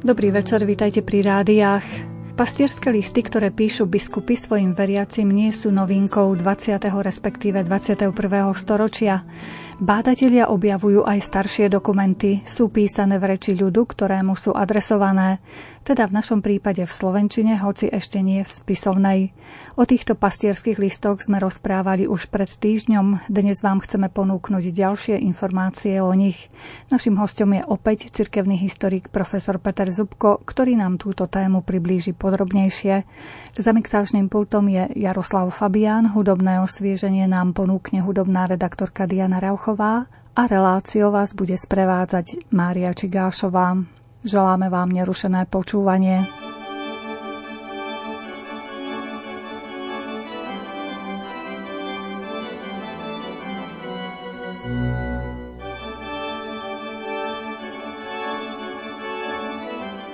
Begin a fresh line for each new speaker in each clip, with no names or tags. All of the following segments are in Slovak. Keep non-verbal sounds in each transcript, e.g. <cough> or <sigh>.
Dobrý večer, vítajte pri rádiách. Pastierské listy, ktoré píšu biskupy svojim veriacim, nie sú novinkou 20. respektíve 21. storočia. Bádatelia objavujú aj staršie dokumenty, sú písané v reči ľudu, ktorému sú adresované, teda v našom prípade v Slovenčine, hoci ešte nie v spisovnej. O týchto pastierských listoch sme rozprávali už pred týždňom, dnes vám chceme ponúknuť ďalšie informácie o nich. Našim hostom je opäť cirkevný historik profesor Peter Zubko, ktorý nám túto tému priblíži podrobnejšie. Za mixážnym pultom je Jaroslav Fabián, hudobné osvieženie nám ponúkne hudobná redaktorka Diana Raucho Rauchová a reláciou vás bude sprevádzať Mária Čigášová. Želáme vám nerušené počúvanie.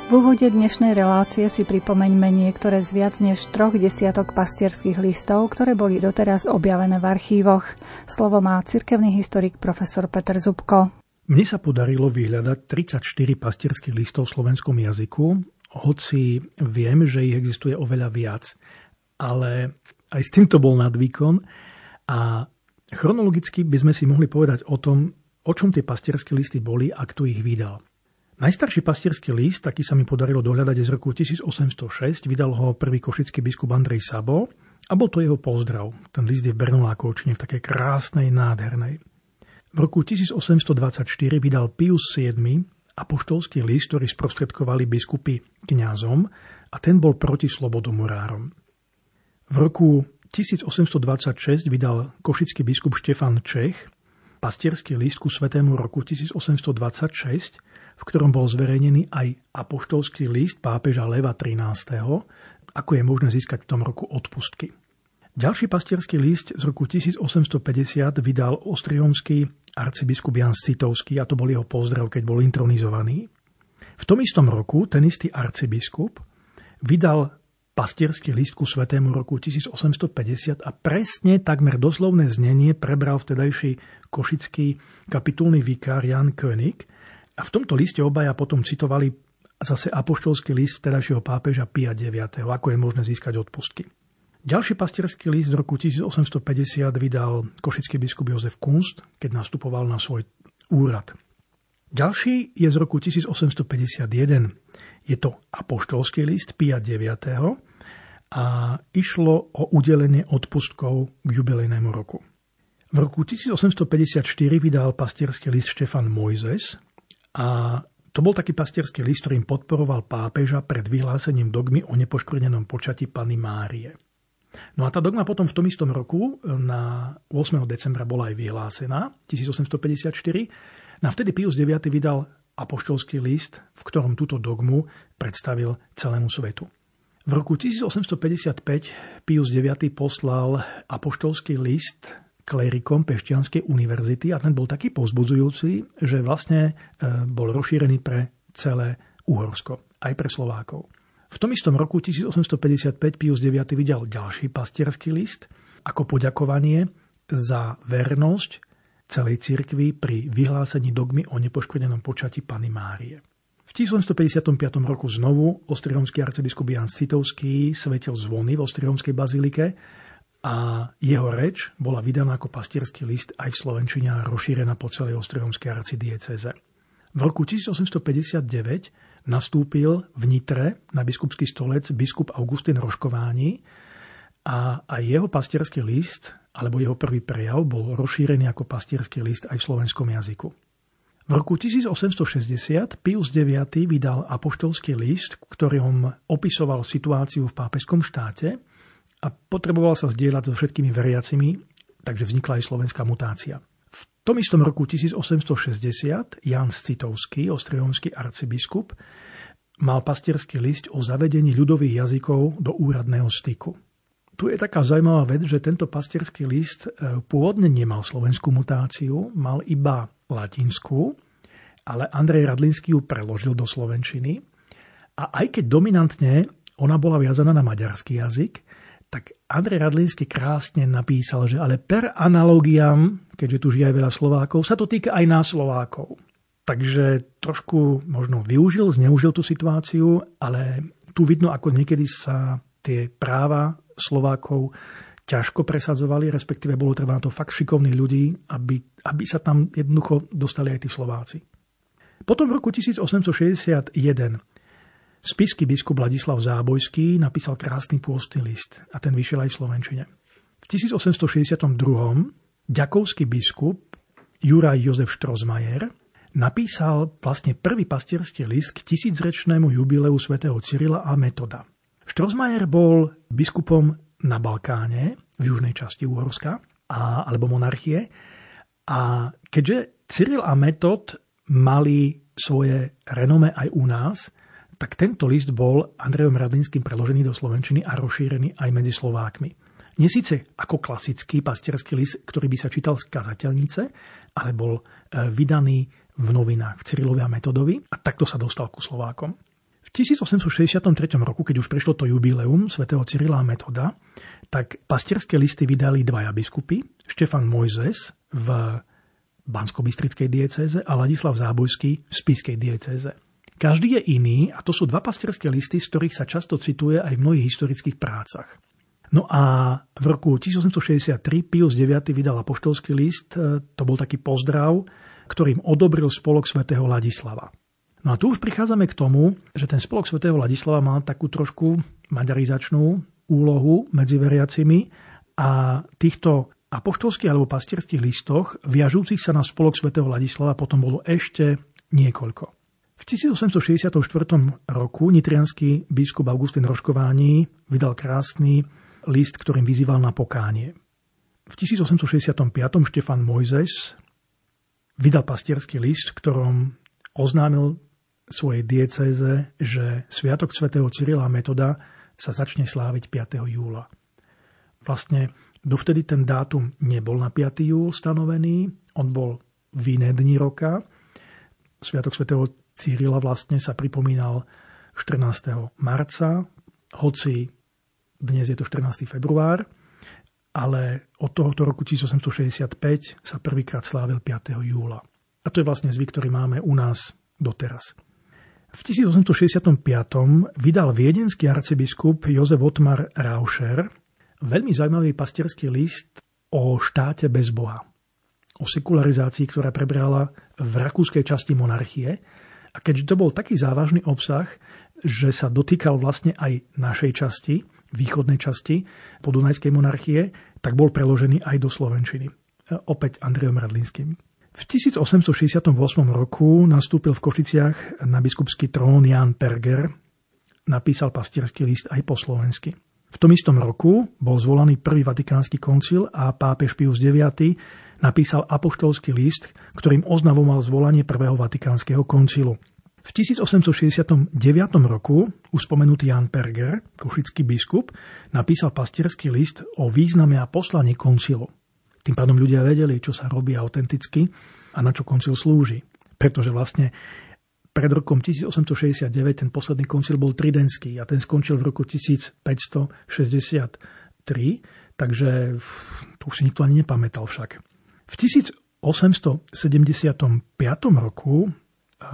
V úvode dnešnej relácie si pripomeňme niektoré z viac než troch desiatok pastierských listov, ktoré boli doteraz objavené v archívoch. Slovo má cirkevný historik profesor Peter Zubko.
Mne sa podarilo vyhľadať 34 pastierských listov v slovenskom jazyku, hoci viem, že ich existuje oveľa viac. Ale aj s týmto bol nadvýkon a chronologicky by sme si mohli povedať o tom, o čom tie pastierské listy boli a kto ich vydal. Najstarší pastierský list, taký sa mi podarilo dohľadať z roku 1806, vydal ho prvý košický biskup Andrej Sabo a bol to jeho pozdrav. Ten list je v Bernolákovčine v takej krásnej, nádhernej. V roku 1824 vydal Pius VII apoštolský list, ktorý sprostredkovali biskupy kňazom a ten bol proti slobodomurárom. V roku 1826 vydal košický biskup Štefan Čech pastierský list ku svetému roku 1826, v ktorom bol zverejnený aj apoštolský list pápeža Leva 13., ako je možné získať v tom roku odpustky. Ďalší pastierský list z roku 1850 vydal ostriomský arcibiskup Jan Citovský a to bol jeho pozdrav, keď bol intronizovaný. V tom istom roku ten istý arcibiskup vydal pastierský list ku svetému roku 1850 a presne takmer doslovné znenie prebral vtedajší košický kapitulný vikár Jan König a v tomto liste obaja potom citovali zase apoštolský list vtedajšieho pápeža Pia IX, ako je možné získať odpustky. Ďalší pastierský list z roku 1850 vydal košický biskup Jozef Kunst, keď nastupoval na svoj úrad. Ďalší je z roku 1851. Je to apoštolský list Pia IX a išlo o udelenie odpustkov k jubilejnému roku. V roku 1854 vydal pastierský list Štefan Mojzes, a to bol taký pastierský list, ktorým podporoval pápeža pred vyhlásením dogmy o nepoškvrnenom počati Pany Márie. No a tá dogma potom v tom istom roku, na 8. decembra, bola aj vyhlásená, 1854. No a vtedy Pius IX vydal apoštolský list, v ktorom túto dogmu predstavil celému svetu. V roku 1855 Pius IX poslal apoštolský list klerikom Pešťanskej univerzity a ten bol taký povzbudzujúci, že vlastne e, bol rozšírený pre celé Uhorsko, aj pre Slovákov. V tom istom roku 1855 Pius IX vydal ďalší pastierský list ako poďakovanie za vernosť celej cirkvi pri vyhlásení dogmy o nepoškodenom počati Pany Márie. V 1855 roku znovu ostriomský arcibiskup Jan Citovský svetil zvony v ostriomskej bazilike a jeho reč bola vydaná ako pastierský list aj v Slovenčine a rozšírená po celej Ostrihomskej arcidieceze. V roku 1859 nastúpil v Nitre na biskupský stolec biskup Augustín Roškováni a aj jeho pastierský list, alebo jeho prvý prejav, bol rozšírený ako pastierský list aj v slovenskom jazyku. V roku 1860 Pius IX vydal apoštolský list, ktorom opisoval situáciu v pápežskom štáte a potreboval sa zdieľať so všetkými veriacimi, takže vznikla aj slovenská mutácia. V tom istom roku 1860 Jan Citovský, ostrihomský arcibiskup, mal pastierský list o zavedení ľudových jazykov do úradného styku. Tu je taká zaujímavá vec, že tento pastierský list e, pôvodne nemal slovenskú mutáciu, mal iba latinskú, ale Andrej Radlinský ju preložil do slovenčiny. A aj keď dominantne ona bola viazaná na maďarský jazyk, tak Andrej Radlínsky krásne napísal, že ale per analogiam, keďže tu žije aj veľa Slovákov, sa to týka aj nás Slovákov. Takže trošku možno využil, zneužil tú situáciu, ale tu vidno, ako niekedy sa tie práva Slovákov ťažko presadzovali, respektíve bolo treba na to fakt šikovných ľudí, aby, aby sa tam jednoducho dostali aj tí Slováci. Potom v roku 1861 spisky biskup Ladislav Zábojský napísal krásny pôstny list a ten vyšiel aj v Slovenčine. V 1862. ďakovský biskup Juraj Jozef Štrozmajer napísal vlastne prvý pastierský list k tisícrečnému jubileu svätého Cyrila a Metoda. Štrozmajer bol biskupom na Balkáne, v južnej časti Uhorska, a, alebo monarchie. A keďže Cyril a Metod mali svoje renome aj u nás, tak tento list bol Andrejom Radlinským preložený do Slovenčiny a rozšírený aj medzi Slovákmi. Nie ako klasický pastierský list, ktorý by sa čítal z kazateľnice, ale bol e, vydaný v novinách v Cyrilovi a Metodovi a takto sa dostal ku Slovákom. V 1863 roku, keď už prešlo to jubileum svätého Cyrila Metoda, tak pastierské listy vydali dvaja biskupy, Štefan Mojzes v Bansko-Bystrickej diecéze a Ladislav Zábojský v Spiskej diecéze. Každý je iný a to sú dva pastierské listy, z ktorých sa často cituje aj v mnohých historických prácach. No a v roku 1863 Pius IX vydal apoštolský list, e, to bol taký pozdrav, ktorým odobril spolok svätého Ladislava. No a tu už prichádzame k tomu, že ten spolok svätého Ladislava mal takú trošku maďarizačnú úlohu medzi veriacimi a týchto apoštolských alebo pastierských listoch viažúcich sa na spolok svätého Ladislava potom bolo ešte niekoľko. V 1864 roku nitrianský biskup Augustín Roškování vydal krásny list, ktorým vyzýval na pokánie. V 1865. Štefan Mojzes vydal pastierský list, v ktorom oznámil svojej diecéze, že Sviatok svätého Cyrila Metoda sa začne sláviť 5. júla. Vlastne dovtedy ten dátum nebol na 5. júl stanovený, on bol v iné dni roka. Sviatok svätého Cyrila vlastne sa pripomínal 14. marca, hoci dnes je to 14. február, ale od tohoto roku 1865 sa prvýkrát slávil 5. júla. A to je vlastne zvyk, ktorý máme u nás doteraz. V 1865 vydal viedenský arcibiskup Jozef Otmar Rauscher veľmi zaujímavý pastierský list o štáte bez Boha. O sekularizácii, ktorá prebrala v rakúskej časti monarchie. A keďže to bol taký závažný obsah, že sa dotýkal vlastne aj našej časti, východnej časti podunajskej monarchie, tak bol preložený aj do Slovenčiny. E, opäť Andrejom Radlinským. V 1868 roku nastúpil v Košiciach na biskupský trón Jan Perger, napísal pastierský list aj po slovensky. V tom istom roku bol zvolaný prvý vatikánsky koncil a pápež Pius IX napísal apoštolský list, ktorým oznavoval zvolanie prvého vatikánskeho koncilu. V 1869 roku už spomenutý Jan Perger, košický biskup, napísal pastierský list o význame a poslaní koncilu. Tým pádom ľudia vedeli, čo sa robí autenticky a na čo koncil slúži. Pretože vlastne pred rokom 1869 ten posledný koncil bol tridentský a ten skončil v roku 1563, takže to už si nikto ani nepamätal však. V 1875 roku Eh,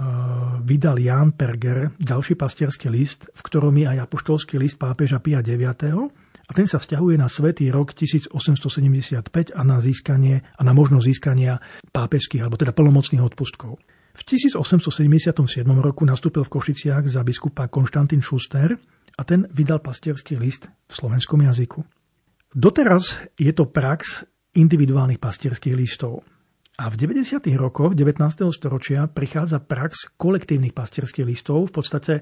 vydal Jan Perger ďalší pastierský list, v ktorom je aj apoštolský list pápeža Pia IX. A ten sa vzťahuje na svetý rok 1875 a na získanie a na možnosť získania pápežských alebo teda plnomocných odpustkov. V 1877 roku nastúpil v Košiciach za biskupa Konštantín Schuster a ten vydal pastierský list v slovenskom jazyku. Doteraz je to prax individuálnych pastierských listov. A v 90. rokoch 19. storočia prichádza prax kolektívnych pastierských listov. V podstate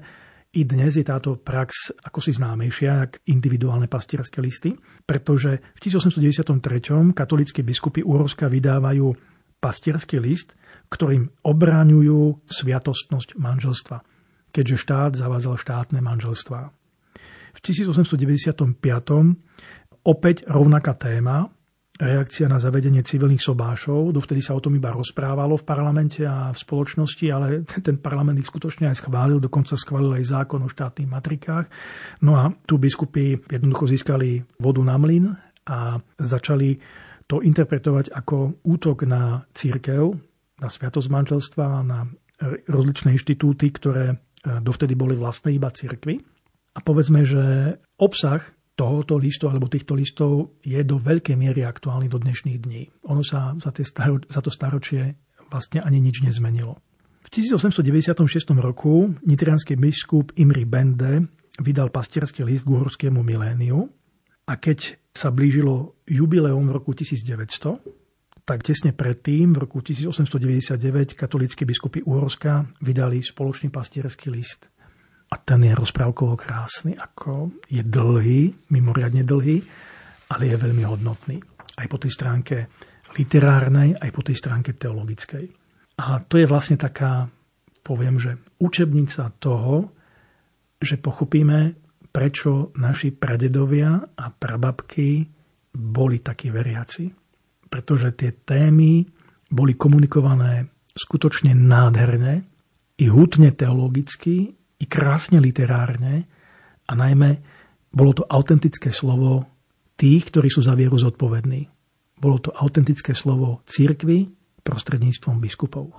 i dnes je táto prax ako si známejšia, ako individuálne pastierské listy, pretože v 1893. katolíckí biskupy Úrovska vydávajú pastierský list, ktorým obráňujú sviatostnosť manželstva, keďže štát zavádzal štátne manželstva. V 1895. opäť rovnaká téma, reakcia na zavedenie civilných sobášov. Dovtedy sa o tom iba rozprávalo v parlamente a v spoločnosti, ale <laughs> ten parlament ich skutočne aj schválil, dokonca schválil aj zákon o štátnych matrikách. No a tu biskupy jednoducho získali vodu na mlyn a začali to interpretovať ako útok na církev, na sviatosť manželstva, na rozličné inštitúty, ktoré dovtedy boli vlastné iba cirkvy. A povedzme, že obsah tohoto listu alebo týchto listov je do veľkej miery aktuálny do dnešných dní. Ono sa za, tie staro, za to staročie vlastne ani nič nezmenilo. V 1896 roku nitrianský biskup Imri Bende vydal pastierský list k uhorskému miléniu a keď sa blížilo jubileum v roku 1900, tak tesne predtým, v roku 1899, katolícky biskupy Uhorska vydali spoločný pastierský list. A ten je rozprávkovo krásny, ako je dlhý, mimoriadne dlhý, ale je veľmi hodnotný. Aj po tej stránke literárnej, aj po tej stránke teologickej. A to je vlastne taká, poviem, že učebnica toho, že pochopíme, prečo naši pradedovia a prababky boli takí veriaci. Pretože tie témy boli komunikované skutočne nádherne, i hutne teologicky, i krásne literárne a najmä bolo to autentické slovo tých, ktorí sú za vieru zodpovední. Bolo to autentické slovo církvy prostredníctvom biskupov.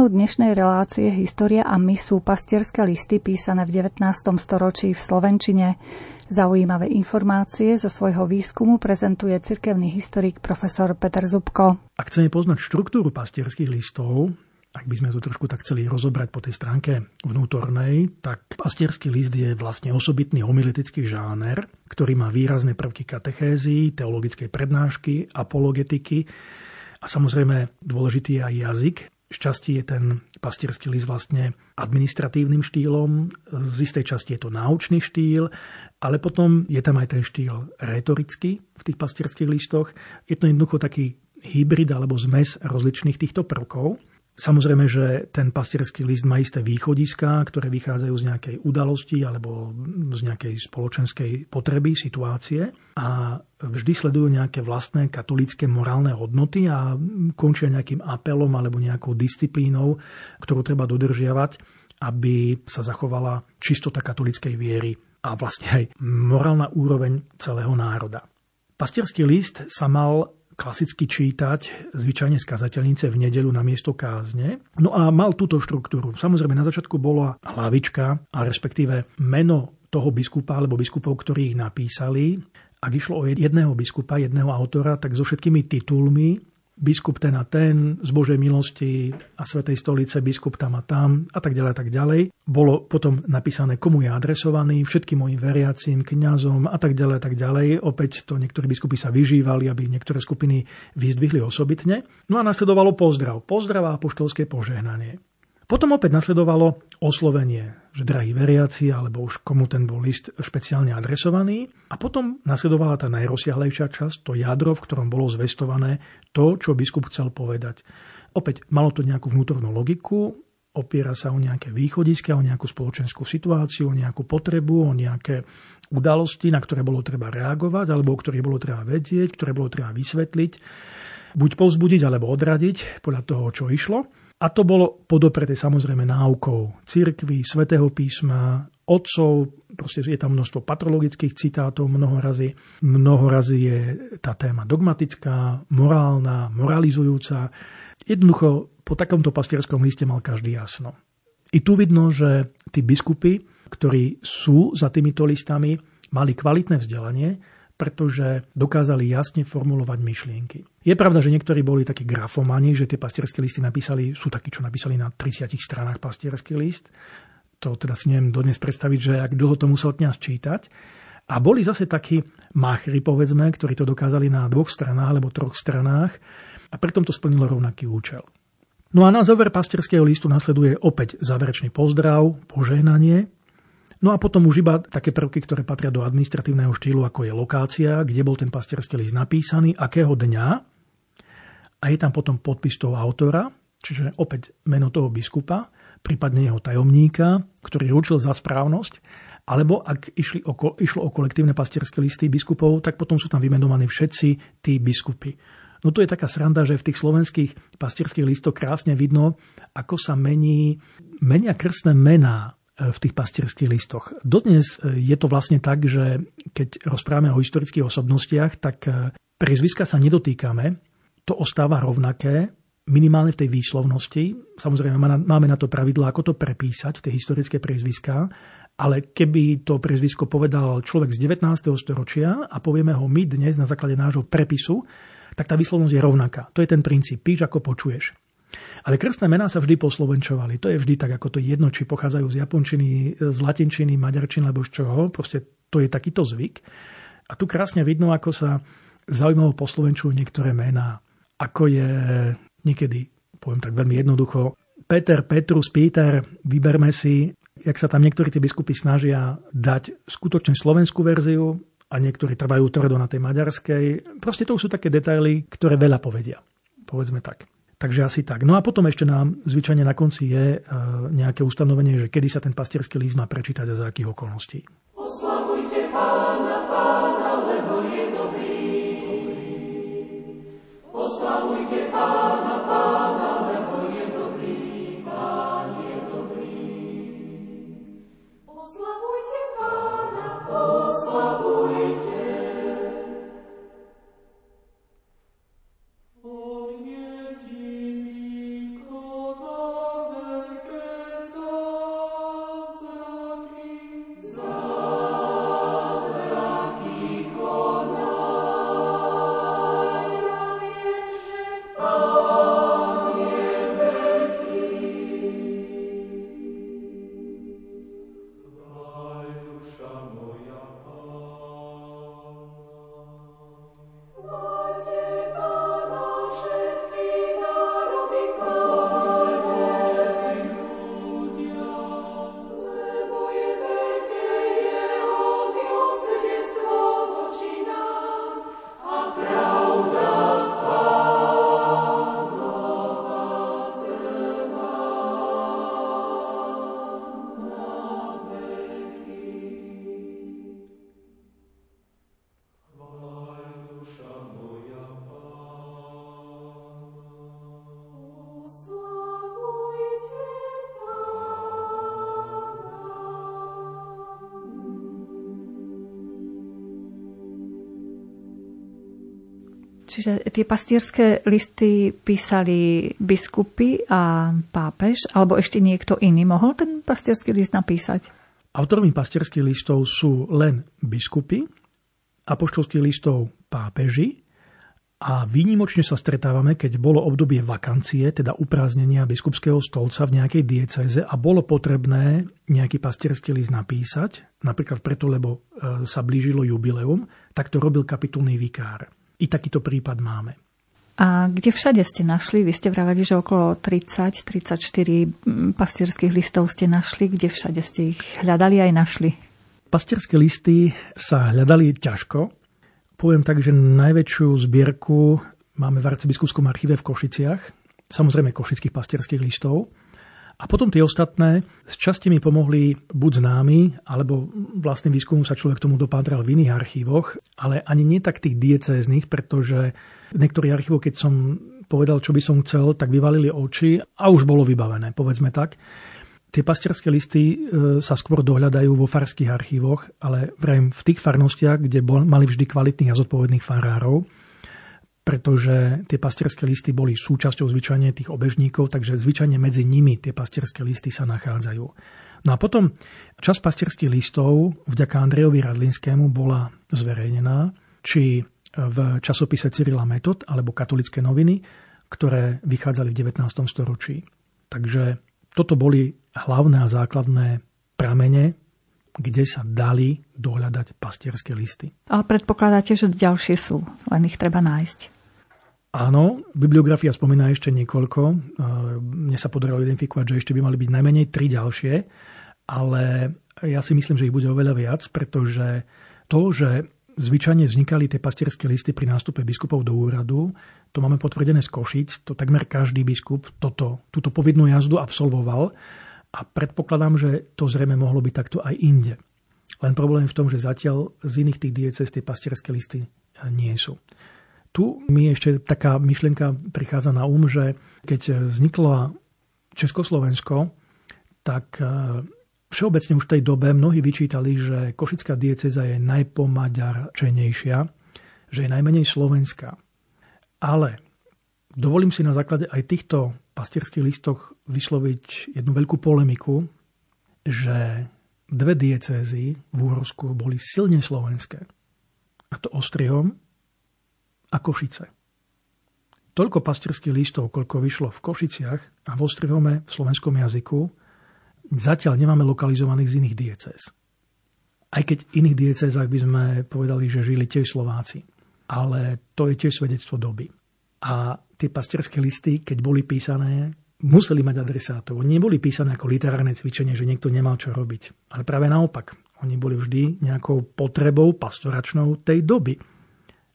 Témou dnešnej relácie História a my sú pastierské listy písané v 19. storočí v Slovenčine. Zaujímavé informácie zo svojho výskumu prezentuje cirkevný historik profesor Peter Zubko.
Ak chceme poznať štruktúru pastierských listov, ak by sme to trošku tak chceli rozobrať po tej stránke vnútornej, tak pastierský list je vlastne osobitný homiletický žáner, ktorý má výrazné prvky katechézy, teologickej prednášky, apologetiky a samozrejme dôležitý je aj jazyk, Šťastí je ten pastierský list vlastne administratívnym štýlom, z istej časti je to náučný štýl, ale potom je tam aj ten štýl retorický v tých pastierských listoch. Je to jednoducho taký hybrid alebo zmes rozličných týchto prvkov. Samozrejme, že ten pastierský list má isté východiská, ktoré vychádzajú z nejakej udalosti alebo z nejakej spoločenskej potreby, situácie a vždy sledujú nejaké vlastné katolické morálne hodnoty a končia nejakým apelom alebo nejakou disciplínou, ktorú treba dodržiavať, aby sa zachovala čistota katolíckej viery a vlastne aj morálna úroveň celého národa. Pastierský list sa mal klasicky čítať zvyčajne z kazateľnice v nedelu na miesto kázne. No a mal túto štruktúru. Samozrejme, na začiatku bola hlavička, a respektíve meno toho biskupa alebo biskupov, ktorí ich napísali. Ak išlo o jedného biskupa, jedného autora, tak so všetkými titulmi biskup ten a ten, z Božej milosti a Svetej stolice, biskup tam a tam a tak ďalej a tak ďalej. Bolo potom napísané, komu je adresovaný, všetkým mojim veriacím, kňazom a tak ďalej a tak ďalej. Opäť to niektorí biskupy sa vyžívali, aby niektoré skupiny vyzdvihli osobitne. No a nasledovalo pozdrav. Pozdrav a apoštolské požehnanie. Potom opäť nasledovalo oslovenie, že drahí veriaci, alebo už komu ten bol list špeciálne adresovaný. A potom nasledovala tá najrozsiahlejšia časť, to jadro, v ktorom bolo zvestované to, čo biskup chcel povedať. Opäť malo to nejakú vnútornú logiku, opiera sa o nejaké východiska, o nejakú spoločenskú situáciu, o nejakú potrebu, o nejaké udalosti, na ktoré bolo treba reagovať, alebo o ktorých bolo treba vedieť, ktoré bolo treba vysvetliť, buď povzbudiť, alebo odradiť podľa toho, čo išlo. A to bolo podopreté samozrejme náukou cirkvy, svetého písma, otcov, proste je tam množstvo patrologických citátov, mnoho razy, mnoho razy je tá téma dogmatická, morálna, moralizujúca. Jednoducho po takomto pastierskom liste mal každý jasno. I tu vidno, že tí biskupy, ktorí sú za týmito listami, mali kvalitné vzdelanie, pretože dokázali jasne formulovať myšlienky. Je pravda, že niektorí boli takí grafomani, že tie pastierské listy napísali, sú takí, čo napísali na 30 stranách pastierský list. To teda si neviem dodnes predstaviť, že ak dlho to musel kniaz čítať. A boli zase takí machry, povedzme, ktorí to dokázali na dvoch stranách alebo troch stranách a preto to splnilo rovnaký účel. No a na záver pastierského listu nasleduje opäť záverečný pozdrav, požehnanie No a potom už iba také prvky, ktoré patria do administratívneho štýlu, ako je lokácia, kde bol ten pastierský list napísaný, akého dňa. A je tam potom podpis toho autora, čiže opäť meno toho biskupa, prípadne jeho tajomníka, ktorý ručil za správnosť, alebo ak išli o, išlo o kolektívne pastierské listy biskupov, tak potom sú tam vymenovaní všetci tí biskupy. No tu je taká sranda, že v tých slovenských pastierských listoch krásne vidno, ako sa mení, menia krstné mená v tých pastierských listoch. Dodnes e, je to vlastne tak, že keď rozprávame o historických osobnostiach, tak e, priezviska sa nedotýkame, to ostáva rovnaké, minimálne v tej výslovnosti. Samozrejme, máme na to pravidlo, ako to prepísať, tie historické priezviská, ale keby to priezvisko povedal človek z 19. storočia a povieme ho my dnes na základe nášho prepisu, tak tá výslovnosť je rovnaká. To je ten princíp. Píš, ako počuješ. Ale krstné mená sa vždy poslovenčovali. To je vždy tak, ako to jedno, či pochádzajú z japončiny, z latinčiny, maďarčiny alebo z čoho. Proste to je takýto zvyk. A tu krásne vidno, ako sa zaujímavo poslovenčujú niektoré mená. Ako je niekedy, poviem tak veľmi jednoducho, Peter, Petrus, Peter, vyberme si, jak sa tam niektorí tie biskupy snažia dať skutočne slovenskú verziu a niektorí trvajú tvrdo na tej maďarskej. Proste to sú také detaily, ktoré veľa povedia. Povedzme tak. Takže asi tak. No a potom ešte nám zvyčajne na konci je e, nejaké ustanovenie, že kedy sa ten pastierský líst má prečítať a za akých okolností. Oslavujte pána, pána, lebo je dobrý. Oslavujte pána, pána,
Čiže tie pastierské listy písali biskupy a pápež, alebo ešte niekto iný mohol ten pastierský list napísať?
Autormi pastierských listov sú len biskupy, apoštolských listov pápeži a výnimočne sa stretávame, keď bolo obdobie vakancie, teda uprázdnenia biskupského stolca v nejakej diecéze a bolo potrebné nejaký pastierský list napísať, napríklad preto, lebo e, sa blížilo jubileum, tak to robil kapitulný vikár. I takýto prípad máme.
A kde všade ste našli? Vy ste vravali, že okolo 30-34 mm, pastierských listov ste našli. Kde všade ste ich hľadali aj našli?
Pastierské listy sa hľadali ťažko. Poviem tak, že najväčšiu zbierku máme v arcibiskupskom archíve v Košiciach. Samozrejme košických pastierských listov. A potom tie ostatné, z časti mi pomohli buď známi, alebo vlastným výskumom sa človek tomu dopátral v iných archívoch, ale ani nie tak tých diecéznych, pretože niektorých archívov, keď som povedal, čo by som chcel, tak vyvalili oči a už bolo vybavené, povedzme tak. Tie pastierské listy e, sa skôr dohľadajú vo farských archívoch, ale vrajím v tých farnostiach, kde mali vždy kvalitných a zodpovedných farárov, pretože tie pastierské listy boli súčasťou zvyčajne tých obežníkov, takže zvyčajne medzi nimi tie pastierské listy sa nachádzajú. No a potom časť pastierských listov vďaka Andrejovi Radlinskému bola zverejnená, či v časopise Cyrila Metod alebo katolické noviny, ktoré vychádzali v 19. storočí. Takže toto boli hlavné a základné pramene kde sa dali dohľadať pastierské listy.
Ale predpokladáte, že ďalšie sú, len ich treba nájsť.
Áno, bibliografia spomína ešte niekoľko. Mne sa podarilo identifikovať, že ešte by mali byť najmenej tri ďalšie, ale ja si myslím, že ich bude oveľa viac, pretože to, že zvyčajne vznikali tie pastierské listy pri nástupe biskupov do úradu, to máme potvrdené z Košic, to takmer každý biskup toto, túto povinnú jazdu absolvoval a predpokladám, že to zrejme mohlo byť takto aj inde. Len problém je v tom, že zatiaľ z iných tých dieces tie pastierské listy nie sú. Tu mi ešte taká myšlienka prichádza na um, že keď vzniklo Československo, tak e, všeobecne už v tej dobe mnohí vyčítali, že Košická dieceza je najpomaďarčenejšia, že je najmenej slovenská. Ale dovolím si na základe aj týchto pastierských listoch vysloviť jednu veľkú polemiku, že dve diecézy v Úhorsku boli silne slovenské. A to Ostrihom a Košice. Toľko pastierských listov, koľko vyšlo v Košiciach a v Ostrihome v slovenskom jazyku, zatiaľ nemáme lokalizovaných z iných diecéz. Aj keď v iných diecézach by sme povedali, že žili tiež Slováci. Ale to je tiež svedectvo doby. A tie pastierské listy, keď boli písané, museli mať adresátov. Oni neboli písané ako literárne cvičenie, že niekto nemal čo robiť. Ale práve naopak. Oni boli vždy nejakou potrebou pastoračnou tej doby.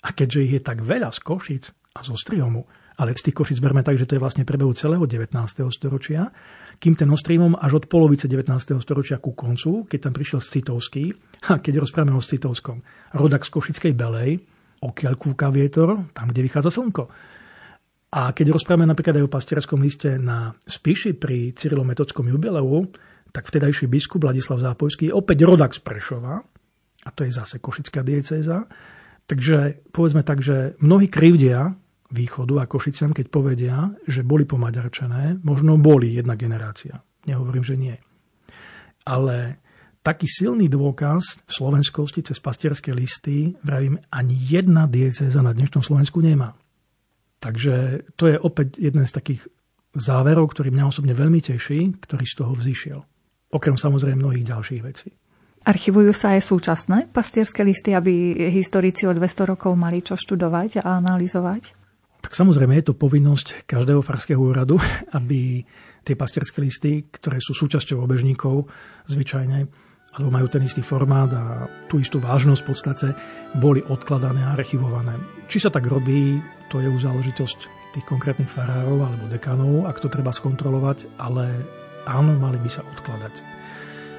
A keďže ich je tak veľa z Košic a zo Striomu, ale z tých Košic berme tak, že to je vlastne prebehu celého 19. storočia, kým ten Ostrimom až od polovice 19. storočia ku koncu, keď tam prišiel Citovský, <laughs> a keď rozprávame o Citovskom, rodak z Košickej Belej, okiaľ kúka vietor, tam, kde vychádza slnko a keď rozprávame napríklad aj o pastierskom liste na Spiši pri Cyrilometodskom jubileu, tak vtedajší biskup Vladislav Zápojský je opäť rodak z Prešova, a to je zase Košická diecéza. Takže povedzme tak, že mnohí krivdia východu a Košiciam, keď povedia, že boli pomaďarčené, možno boli jedna generácia. Nehovorím, že nie. Ale taký silný dôkaz slovenskosti cez pastierské listy, vravím, ani jedna diecéza na dnešnom Slovensku nemá. Takže to je opäť jeden z takých záverov, ktorý mňa osobne veľmi teší, ktorý z toho vzýšiel. Okrem samozrejme mnohých ďalších vecí.
Archivujú sa aj súčasné pastierské listy, aby historici o 200 rokov mali čo študovať a analyzovať?
Tak samozrejme je to povinnosť každého farského úradu, <laughs> aby tie pastierské listy, ktoré sú súčasťou obežníkov, zvyčajne alebo majú ten istý formát a tú istú vážnosť v podstate, boli odkladané a archivované. Či sa tak robí, to je už záležitosť tých konkrétnych farárov alebo dekánov, ak to treba skontrolovať, ale áno, mali by sa odkladať.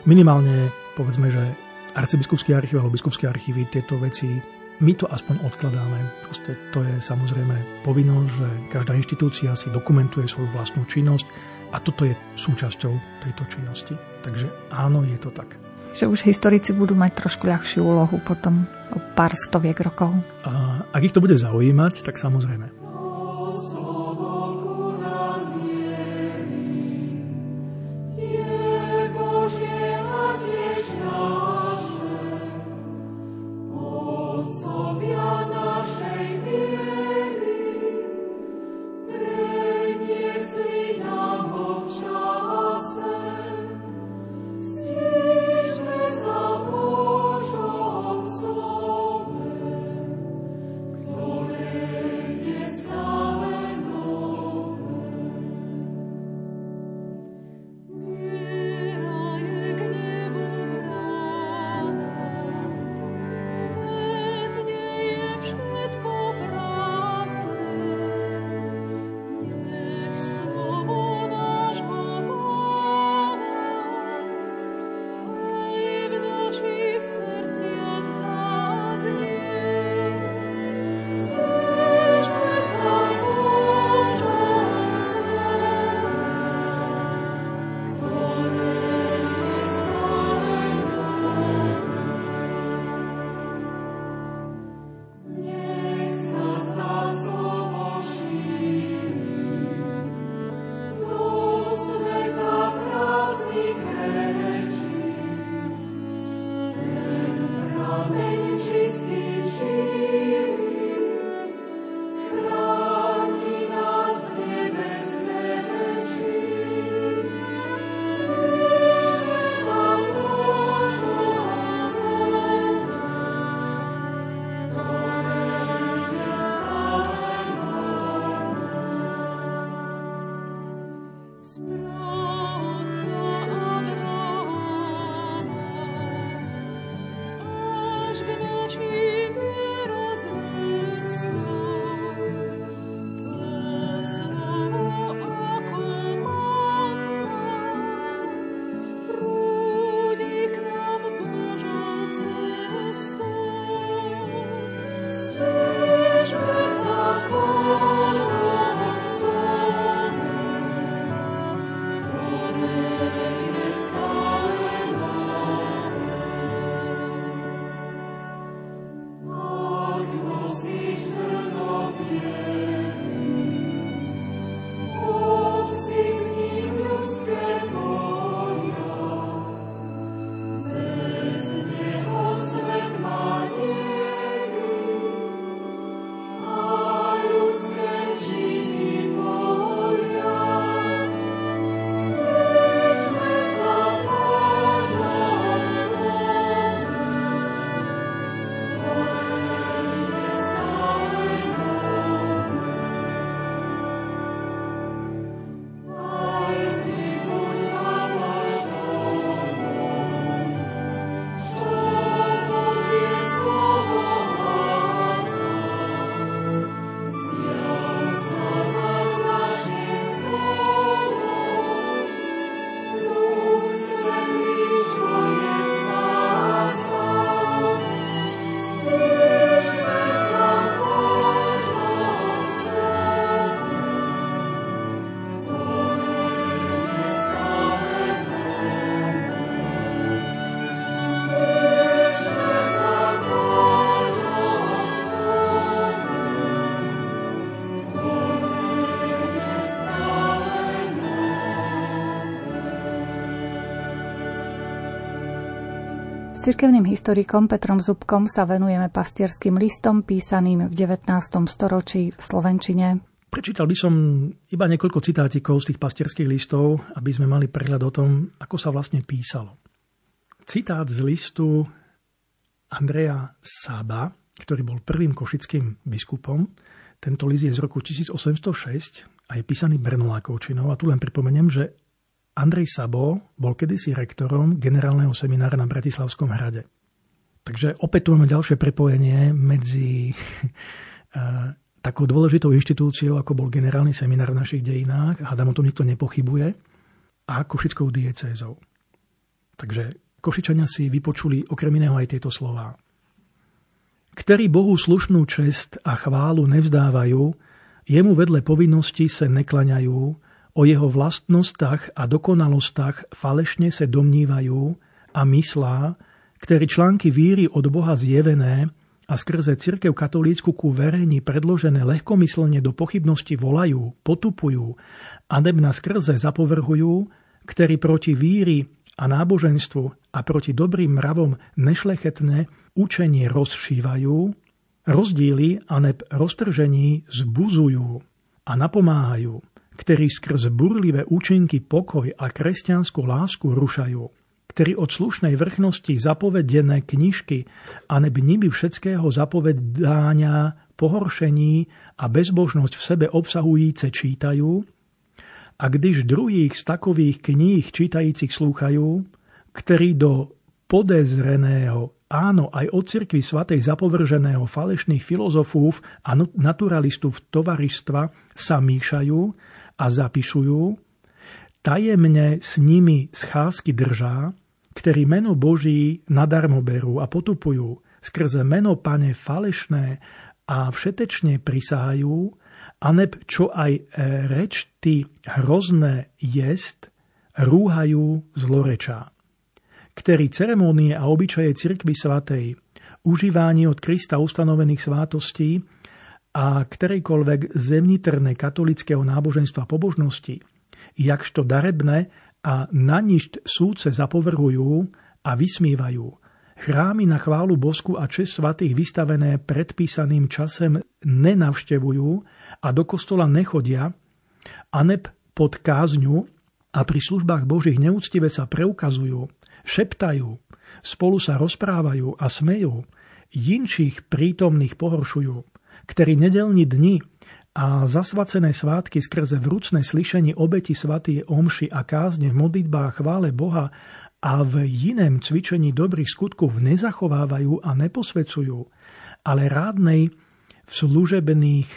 Minimálne, povedzme, že arcibiskupský archív alebo biskupské archívy tieto veci my to aspoň odkladáme. Proste to je samozrejme povinnosť, že každá inštitúcia si dokumentuje svoju vlastnú činnosť a toto je súčasťou tejto činnosti. Takže áno, je to tak
že už historici budú mať trošku ľahšiu úlohu potom o pár stoviek rokov.
A ak ich to bude zaujímať, tak samozrejme.
Cirkevným historikom Petrom Zubkom sa venujeme pastierským listom písaným v 19. storočí v Slovenčine.
Prečítal by som iba niekoľko citátikov z tých pastierských listov, aby sme mali prehľad o tom, ako sa vlastne písalo. Citát z listu Andreja Sába, ktorý bol prvým košickým biskupom. Tento list je z roku 1806 a je písaný Brnolákovčinou. A tu len pripomeniem, že Andrej Sabo bol kedysi rektorom generálneho seminára na Bratislavskom hrade. Takže opäť tu máme ďalšie prepojenie medzi <laughs> eh, takou dôležitou inštitúciou, ako bol generálny seminár v našich dejinách, a hádam o tom nikto nepochybuje, a Košickou diecézou. Takže Košičania si vypočuli okrem iného aj tieto slová. Ktorí Bohu slušnú čest a chválu nevzdávajú, jemu vedle povinnosti sa neklaňajú, O jeho vlastnostách a dokonalostách falešne sa domnívajú a myslá, ktorí články víry od Boha zjevené a skrze cirkev katolícku ku verejni predložené lehkomyslne do pochybnosti volajú, potupujú a nebna skrze zapovrhujú, ktorí proti víry a náboženstvu a proti dobrým mravom nešlechetné učenie rozšívajú, rozdíly a neb roztržení zbuzujú a napomáhajú ktorí skrz burlivé účinky pokoj a kresťanskú lásku rušajú, ktorí od slušnej vrchnosti zapovedené knižky a neby nimi všetkého zapovedáňa, pohoršení a bezbožnosť v sebe obsahujíce čítajú, a když druhých z takových kníh čítajícich slúchajú, ktorí do podezreného, áno, aj od cirkvi svatej zapovrženého falešných filozofov a naturalistov tovaristva sa míšajú a zapisujú, tajemne s nimi scházky držá, ktorí meno Boží nadarmo berú a potupujú, skrze meno Pane falešné a všetečne prisahajú, aneb čo aj e, reč ty hrozné jest, rúhajú zlorečá. Ktorí ceremonie a obyčaje cirkvy svatej, užívanie od Krista ustanovených svátostí a ktorejkoľvek zemnitrné katolického náboženstva pobožnosti, jakšto darebné a na nišť súce zapovrhujú a vysmívajú, chrámy na chválu bosku a čest svatých vystavené predpísaným časem nenavštevujú a do kostola nechodia, aneb pod kázňu a pri službách Božích neúctive sa preukazujú, šeptajú, spolu sa rozprávajú a smejú, jinčích prítomných pohoršujú, ktorí nedelní dni a zasvacené svátky skrze vrúcne slyšenie obeti svatý omši a kázne v modlitbách chvále Boha a v jiném cvičení dobrých skutkov nezachovávajú a neposvecujú, ale rádnej v služebných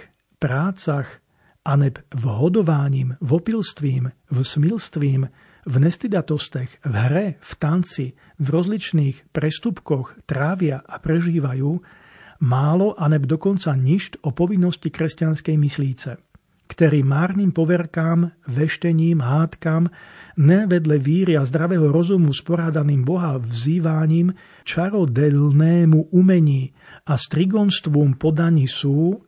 prácach aneb v hodováním, v opilstvím, v smilstvím, v nestidatostech, v hre, v tanci, v rozličných prestupkoch trávia a prežívajú, málo aneb dokonca ništ o povinnosti kresťanskej myslíce, ktorý márnym poverkám, veštením, hádkam, nevedle víry a zdravého rozumu sporádaným Boha vzýváním, čarodelnému umení a strigonstvom podaní sú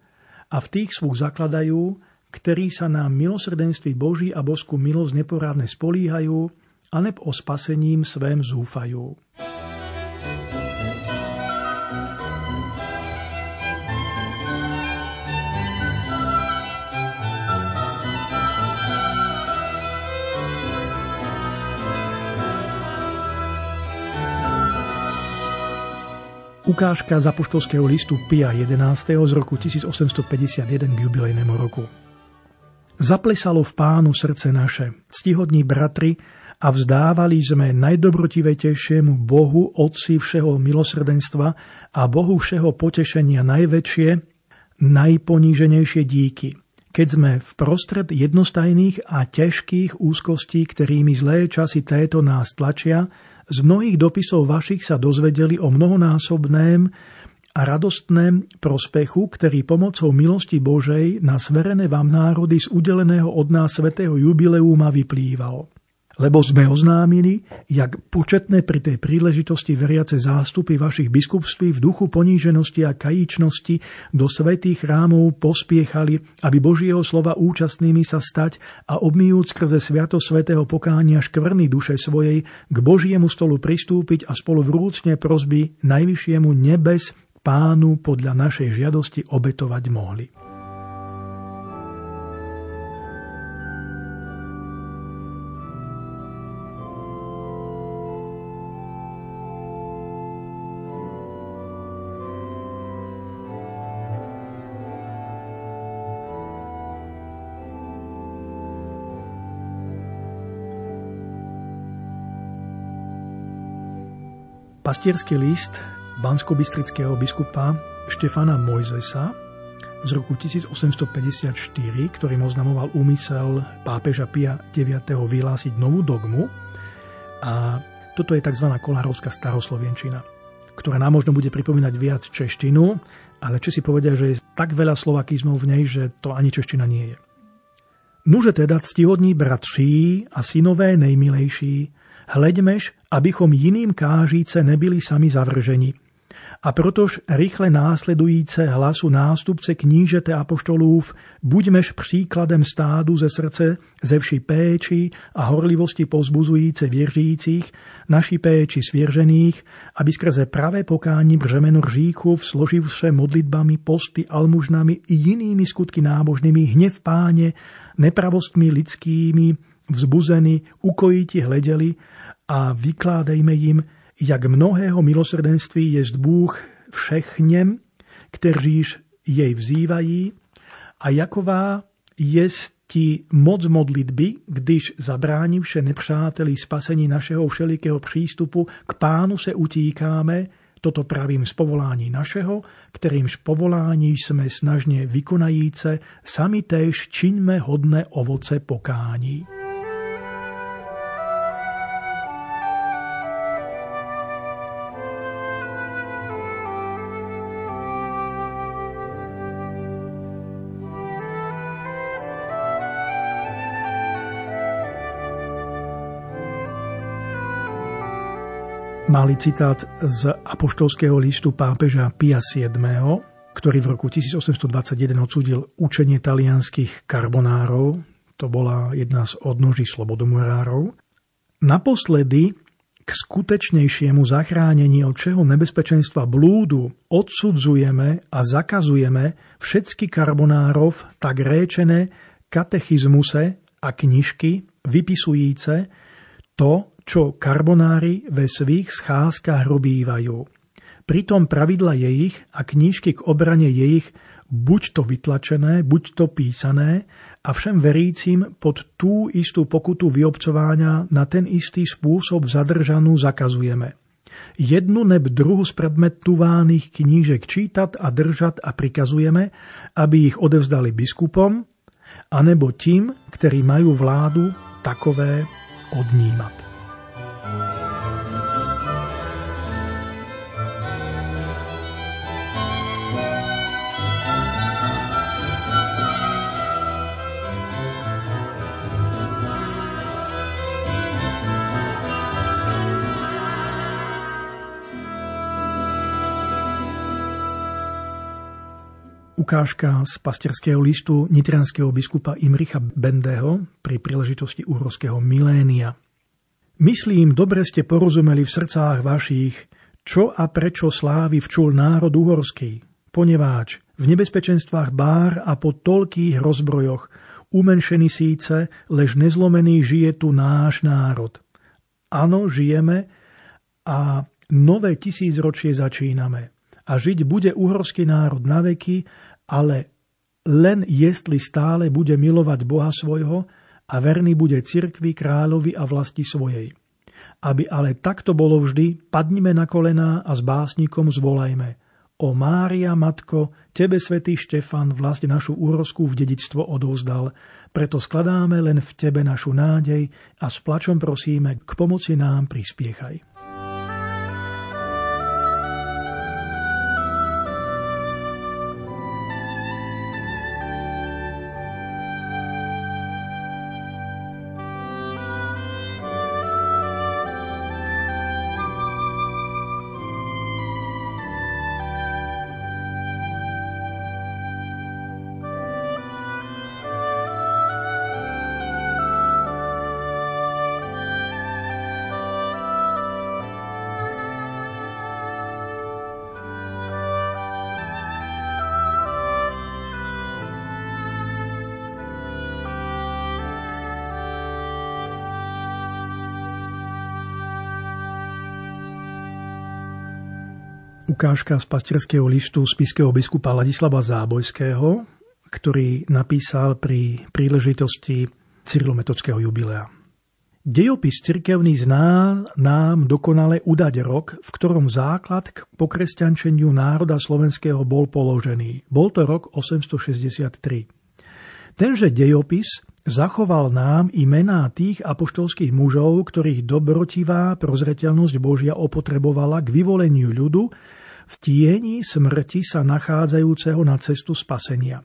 a v tých svúch zakladajú, ktorí sa na milosrdenství Boží a bosku milosť neporávne spolíhajú, aneb o spasením svém zúfajú. Ukážka z apoštolského listu Pia 11. z roku 1851 k jubilejnému roku. Zaplesalo v pánu srdce naše, stihodní bratri, a vzdávali sme najdobrotivetejšiemu Bohu, Otci všeho milosrdenstva a Bohu všeho potešenia najväčšie, najponíženejšie díky, keď sme v prostred jednostajných a ťažkých úzkostí, ktorými zlé časy této nás tlačia, z mnohých dopisov vašich sa dozvedeli o mnohonásobném a radostném prospechu, ktorý pomocou milosti Božej na sverené vám národy z udeleného od nás svetého jubileúma vyplýval. Lebo sme oznámili, jak početné pri tej príležitosti veriace zástupy vašich biskupství v duchu poníženosti a kajíčnosti do svetých chrámov pospiechali, aby Božieho slova účastnými sa stať a obmijúc skrze sviato svetého pokánia škvrny duše svojej k Božiemu stolu pristúpiť a spolu vrúcne prosby najvyššiemu nebes pánu podľa našej žiadosti obetovať mohli. Pastierský list bansko-bystrického biskupa Štefana Mojzesa z roku 1854, ktorým oznamoval úmysel pápeža Pia IX. vyhlásiť novú dogmu. A toto je tzv. kolárovská staroslovenčina, ktorá nám možno bude pripomínať viac češtinu, ale si povedia, že je tak veľa slovakizmov v nej, že to ani čeština nie je. Nuže teda ctihodní bratší a synové nejmilejší, Hleďmež, abychom jiným kážíce nebyli sami zavrženi. A protož rychle následujíce hlasu nástupce knížete apoštolův, buďmež příkladem stádu ze srdce, ze vši péči a horlivosti pozbuzujíce věřících, naši péči svěržených, aby skrze pravé pokání břemeno říchův složiv se modlitbami, posty, almužnami i jinými skutky nábožnými hněv páně, nepravostmi lidskými, vzbuzení, ukojiti hledeli a vykládejme jim, jak mnohého milosrdenství jest Bůh všechněm, kteříž jej vzývají a jaková jest ti moc modlitby, když zabránivše nepřáteli spasení našeho všelikého přístupu, k pánu se utíkáme, toto pravím z povolání našeho, kterýmž povolání jsme snažně vykonajíce, sami též čiňme hodné ovoce pokání. Malý citát z apoštolského listu pápeža Pia VII, ktorý v roku 1821 odsúdil učenie talianských karbonárov, to bola jedna z odnoží slobodomurárov. Naposledy k skutečnejšiemu zachránení od čeho nebezpečenstva blúdu odsudzujeme a zakazujeme všetky karbonárov tak réčené katechizmuse a knižky vypisujúce to, čo karbonári ve svých scházkach robívajú. Pritom pravidla je ich a knížky k obrane je ich buď to vytlačené, buď to písané a všem verícim pod tú istú pokutu vyobcovania na ten istý spôsob zadržanú zakazujeme. Jednu neb druhu z predmetovaných knížek čítať a držať a prikazujeme, aby ich odevzdali biskupom, anebo tým, ktorí majú vládu takové odnímať. Ukážka z pastierského listu nitrianského biskupa Imricha Bendeho pri príležitosti uhorského milénia. Myslím, dobre ste porozumeli v srdcách vašich, čo a prečo slávy včul národ uhorský, poneváč v nebezpečenstvách bár a po toľkých rozbrojoch, umenšený síce, lež nezlomený žije tu náš národ. Áno, žijeme a nové tisícročie začíname. A žiť bude uhorský národ na veky ale len jestli stále bude milovať Boha svojho a verný bude cirkvi, kráľovi a vlasti svojej. Aby ale takto bolo vždy, padnime na kolená a s básnikom zvolajme. O Mária, Matko, Tebe, svätý Štefan, vlast našu úrosku v dedictvo odovzdal, preto skladáme len v Tebe našu nádej a s plačom prosíme, k pomoci nám prispiechaj. Ukážka z pastierského listu spiského biskupa Ladislava Zábojského, ktorý napísal pri príležitosti cyrilometodského jubilea. Dejopis cirkevný zná nám dokonale udať rok, v ktorom základ k pokresťančeniu národa slovenského bol položený. Bol to rok 863. Tenže dejopis zachoval nám i tých apoštolských mužov, ktorých dobrotivá prozreteľnosť Božia opotrebovala k vyvoleniu ľudu v tieni smrti sa nachádzajúceho na cestu spasenia.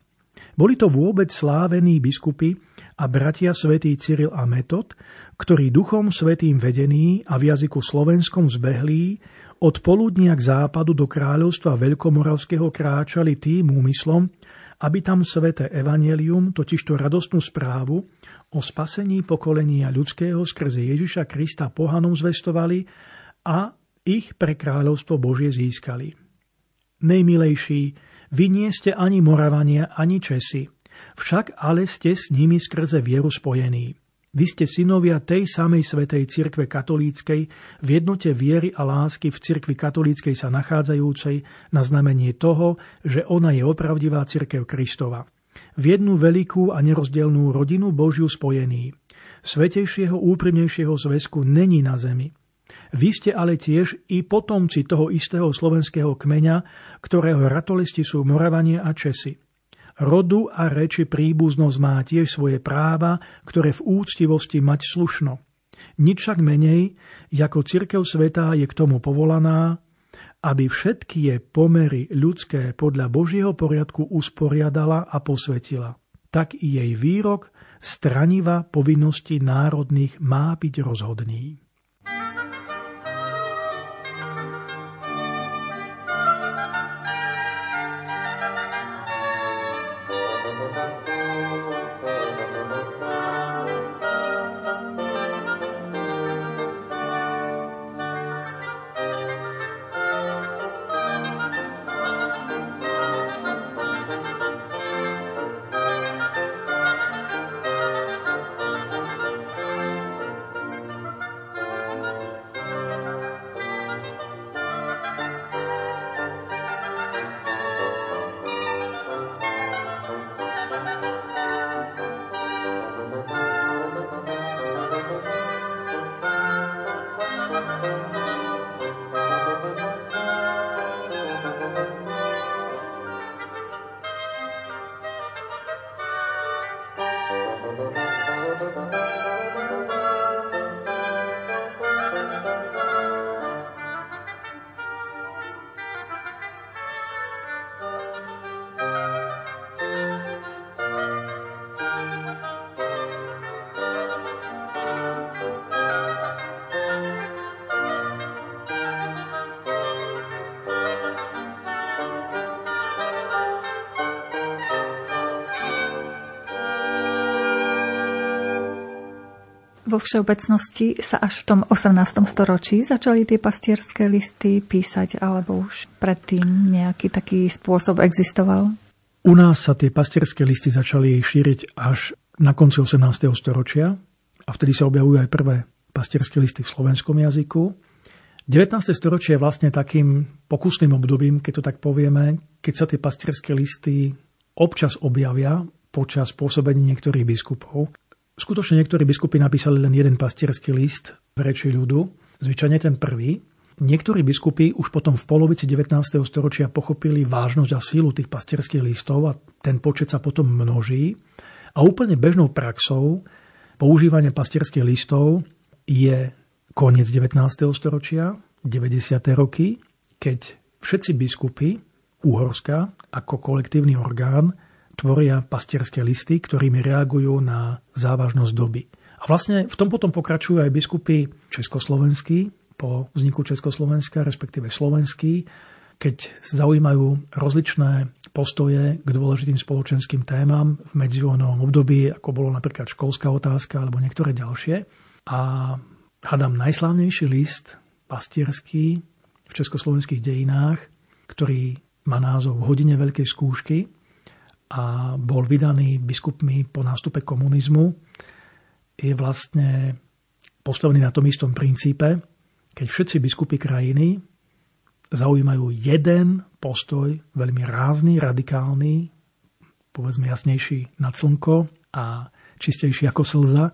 Boli to vôbec slávení biskupy a bratia svätý Cyril a Metod, ktorí duchom svetým vedení a v jazyku slovenskom zbehlí od poludnia k západu do kráľovstva Veľkomoravského kráčali tým úmyslom, aby tam sveté evanelium, totižto radostnú správu o spasení pokolenia ľudského skrze Ježiša Krista pohanom zvestovali a ich pre kráľovstvo Božie získali. Nejmilejší, vy nie ste ani Moravania, ani Česi, však ale ste s nimi skrze vieru spojení. Vy ste synovia tej samej svetej cirkve katolíckej, v jednote viery a lásky v cirkvi katolíckej sa nachádzajúcej na znamenie toho, že ona je opravdivá cirkev Kristova. V jednu veľkú a nerozdielnú rodinu Božiu spojení. Svetejšieho úprimnejšieho zväzku není na zemi. Vy ste ale tiež i potomci toho istého slovenského kmeňa, ktorého ratolisti sú Moravanie a Česi. Rodu a reči príbuznosť má tiež svoje práva, ktoré v úctivosti mať slušno. Nič však menej, ako cirkev svetá je k tomu povolaná, aby všetky je pomery ľudské podľa Božieho poriadku usporiadala a posvetila. Tak i jej výrok straniva povinnosti národných má byť rozhodný.
Vo všeobecnosti sa až v tom 18. storočí začali tie pastierské listy písať, alebo už predtým nejaký taký spôsob existoval?
U nás sa tie pastierské listy začali šíriť až na konci 18. storočia a vtedy sa objavujú aj prvé pastierské listy v slovenskom jazyku. 19. storočie je vlastne takým pokusným obdobím, keď to tak povieme, keď sa tie pastierské listy občas objavia počas pôsobení niektorých biskupov. Skutočne niektorí biskupy napísali len jeden pastierský list v reči ľudu, zvyčajne ten prvý. Niektorí biskupy už potom v polovici 19. storočia pochopili vážnosť a sílu tých pastierských listov a ten počet sa potom množí. A úplne bežnou praxou používania pastierských listov je koniec 19. storočia, 90. roky, keď všetci biskupy Úhorska ako kolektívny orgán tvoria pastierské listy, ktorými reagujú na závažnosť doby. A vlastne v tom potom pokračujú aj biskupy československí po vzniku Československa, respektíve slovenský, keď zaujímajú rozličné postoje k dôležitým spoločenským témam v medzivojnovom období, ako bolo napríklad školská otázka alebo niektoré ďalšie. A hádam najslávnejší list pastierský v československých dejinách, ktorý má názov hodine veľkej skúšky, a bol vydaný biskupmi po nástupe komunizmu, je vlastne postavený na tom istom princípe, keď všetci biskupy krajiny zaujímajú jeden postoj, veľmi rázny, radikálny, povedzme jasnejší na slnko a čistejší ako slza,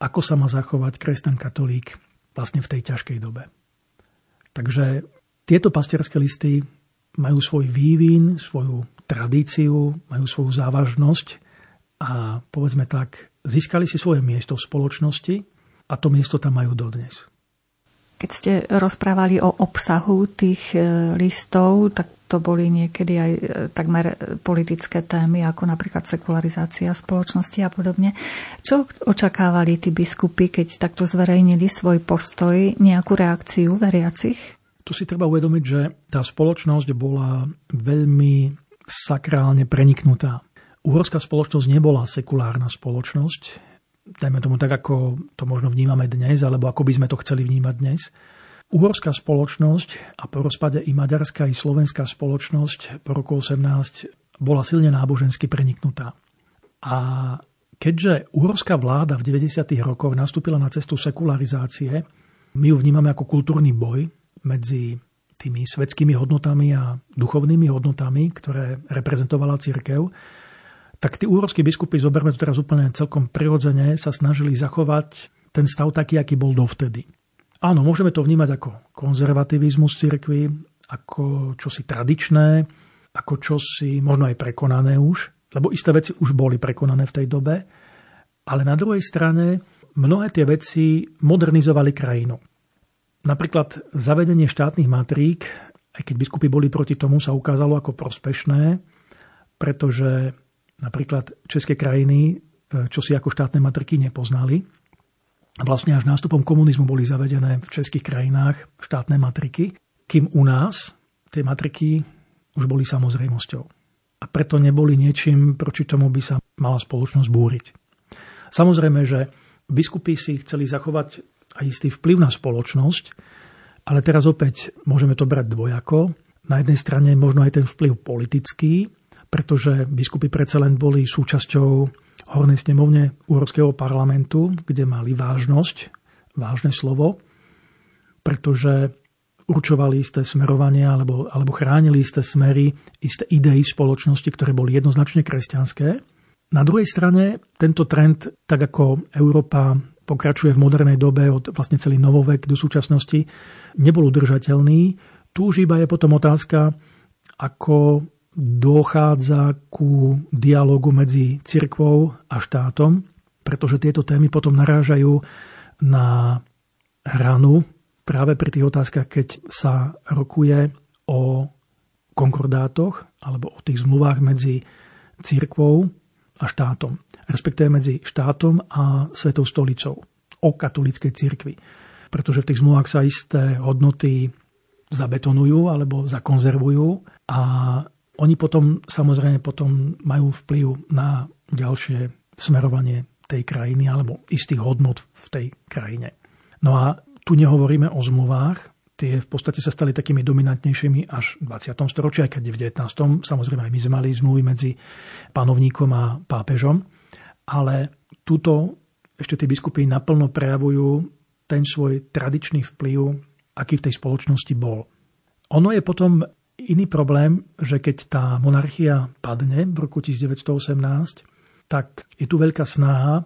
ako sa má zachovať kresťan katolík vlastne v tej ťažkej dobe. Takže tieto pastierské listy majú svoj vývin, svoju tradíciu, majú svoju závažnosť a povedzme tak, získali si svoje miesto v spoločnosti a to miesto tam majú dodnes.
Keď ste rozprávali o obsahu tých e, listov, tak to boli niekedy aj e, takmer politické témy, ako napríklad sekularizácia spoločnosti a podobne. Čo očakávali tí biskupy, keď takto zverejnili svoj postoj, nejakú reakciu veriacich?
Tu si treba uvedomiť, že tá spoločnosť bola veľmi sakrálne preniknutá. Uhorská spoločnosť nebola sekulárna spoločnosť, dajme tomu tak, ako to možno vnímame dnes, alebo ako by sme to chceli vnímať dnes. Uhorská spoločnosť a po rozpade i maďarská, i slovenská spoločnosť po roku 18 bola silne nábožensky preniknutá. A keďže uhorská vláda v 90. rokoch nastúpila na cestu sekularizácie, my ju vnímame ako kultúrny boj medzi tými svetskými hodnotami a duchovnými hodnotami, ktoré reprezentovala církev, tak tí úrovskí biskupy, zoberme to teraz úplne celkom prirodzene, sa snažili zachovať ten stav taký, aký bol dovtedy. Áno, môžeme to vnímať ako konzervativizmus cirkvi, ako čosi tradičné, ako čosi možno aj prekonané už, lebo isté veci už boli prekonané v tej dobe, ale na druhej strane mnohé tie veci modernizovali krajinu. Napríklad zavedenie štátnych matrík, aj keď biskupy boli proti tomu, sa ukázalo ako prospešné, pretože napríklad české krajiny, e, čo si ako štátne matriky nepoznali. Vlastne až nástupom komunizmu boli zavedené v českých krajinách štátne matriky, kým u nás tie matriky už boli samozrejmosťou. A preto neboli niečím, proti tomu by sa mala spoločnosť búriť. Samozrejme, že biskupy si chceli zachovať aj istý vplyv na spoločnosť, ale teraz opäť môžeme to brať dvojako. Na jednej strane možno aj ten vplyv politický, pretože biskupy predsa len boli súčasťou hornej snemovne Úrovského parlamentu, kde mali vážnosť, vážne slovo, pretože určovali isté smerovanie alebo, alebo chránili isté smery, isté idei v spoločnosti, ktoré boli jednoznačne kresťanské. Na druhej strane tento trend, tak ako Európa pokračuje v modernej dobe od vlastne celý novovek do súčasnosti, nebol udržateľný. Tu už iba je potom otázka, ako dochádza ku dialogu medzi cirkvou a štátom, pretože tieto témy potom narážajú na ranu práve pri tých otázkach, keď sa rokuje o konkordátoch alebo o tých zmluvách medzi cirkvou a štátom, respektíve medzi štátom a Svetou stolicou o katolíckej cirkvi. Pretože v tých zmluvách sa isté hodnoty zabetonujú alebo zakonzervujú a oni potom samozrejme potom majú vplyv na ďalšie smerovanie tej krajiny alebo istých hodnot v tej krajine. No a tu nehovoríme o zmluvách, tie v podstate sa stali takými dominantnejšími až v 20. storočí, aj keď v 19. samozrejme aj my sme mali zmluvy medzi panovníkom a pápežom, ale túto ešte tie biskupy naplno prejavujú ten svoj tradičný vplyv, aký v tej spoločnosti bol. Ono je potom iný problém, že keď tá monarchia padne v roku 1918, tak je tu veľká snaha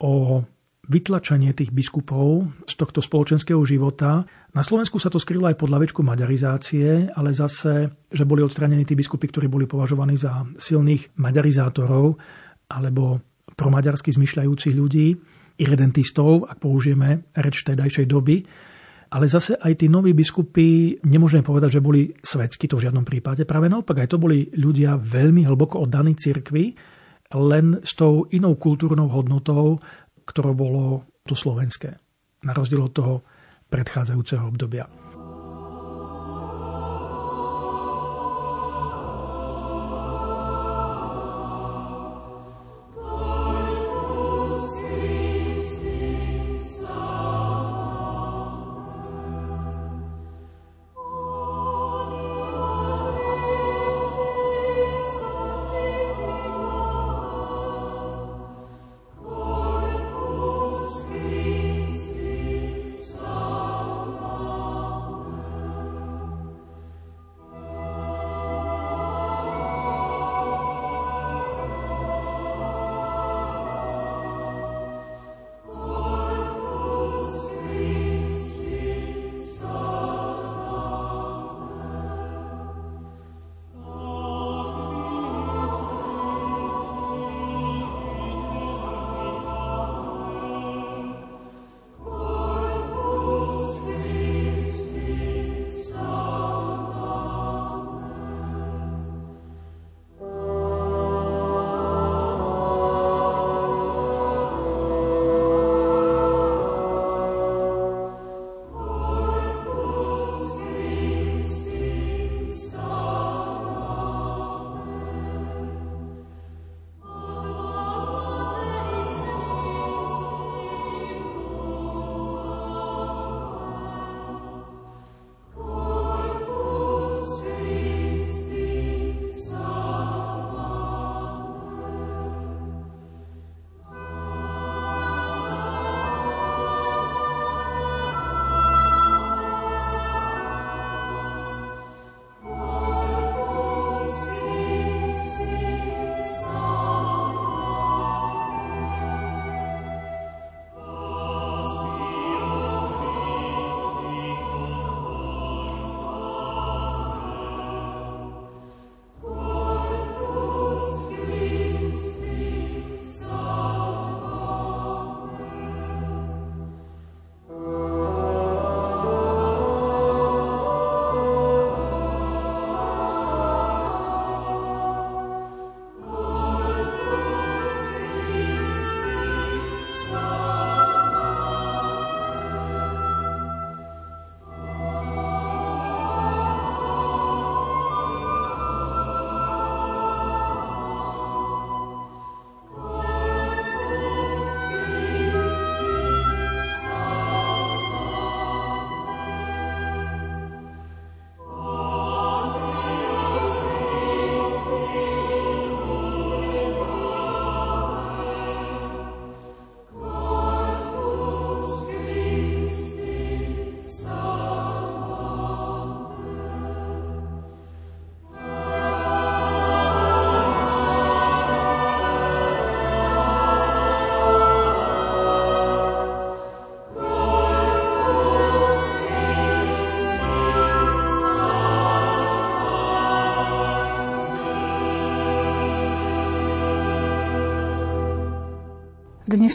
o vytlačenie tých biskupov z tohto spoločenského života. Na Slovensku sa to skrylo aj pod lavečku maďarizácie, ale zase, že boli odstranení tí biskupy, ktorí boli považovaní za silných maďarizátorov alebo promaďarsky zmyšľajúcich ľudí, irredentistov, ak použijeme reč tedajšej doby, ale zase aj tí noví biskupy, nemôžeme povedať, že boli svetskí, to v žiadnom prípade. Práve naopak, aj to boli ľudia veľmi hlboko oddaní cirkvi, len s tou inou kultúrnou hodnotou, ktorou bolo to slovenské. Na rozdiel od toho predchádzajúceho obdobia.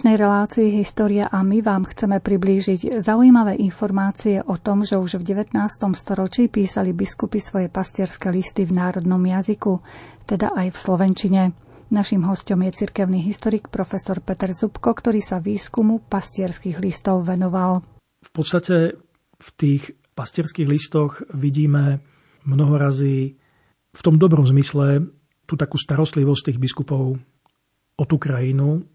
Dnešnej relácii História a my vám chceme priblížiť zaujímavé informácie o tom, že už v 19. storočí písali biskupy svoje pastierské listy v národnom jazyku, teda aj v slovenčine. Naším hostom je cirkevný historik profesor Peter Zubko, ktorý sa výskumu pastierských listov venoval.
V podstate v tých pastierských listoch vidíme mnoho razy v tom dobrom zmysle tú takú starostlivosť tých biskupov o tú krajinu,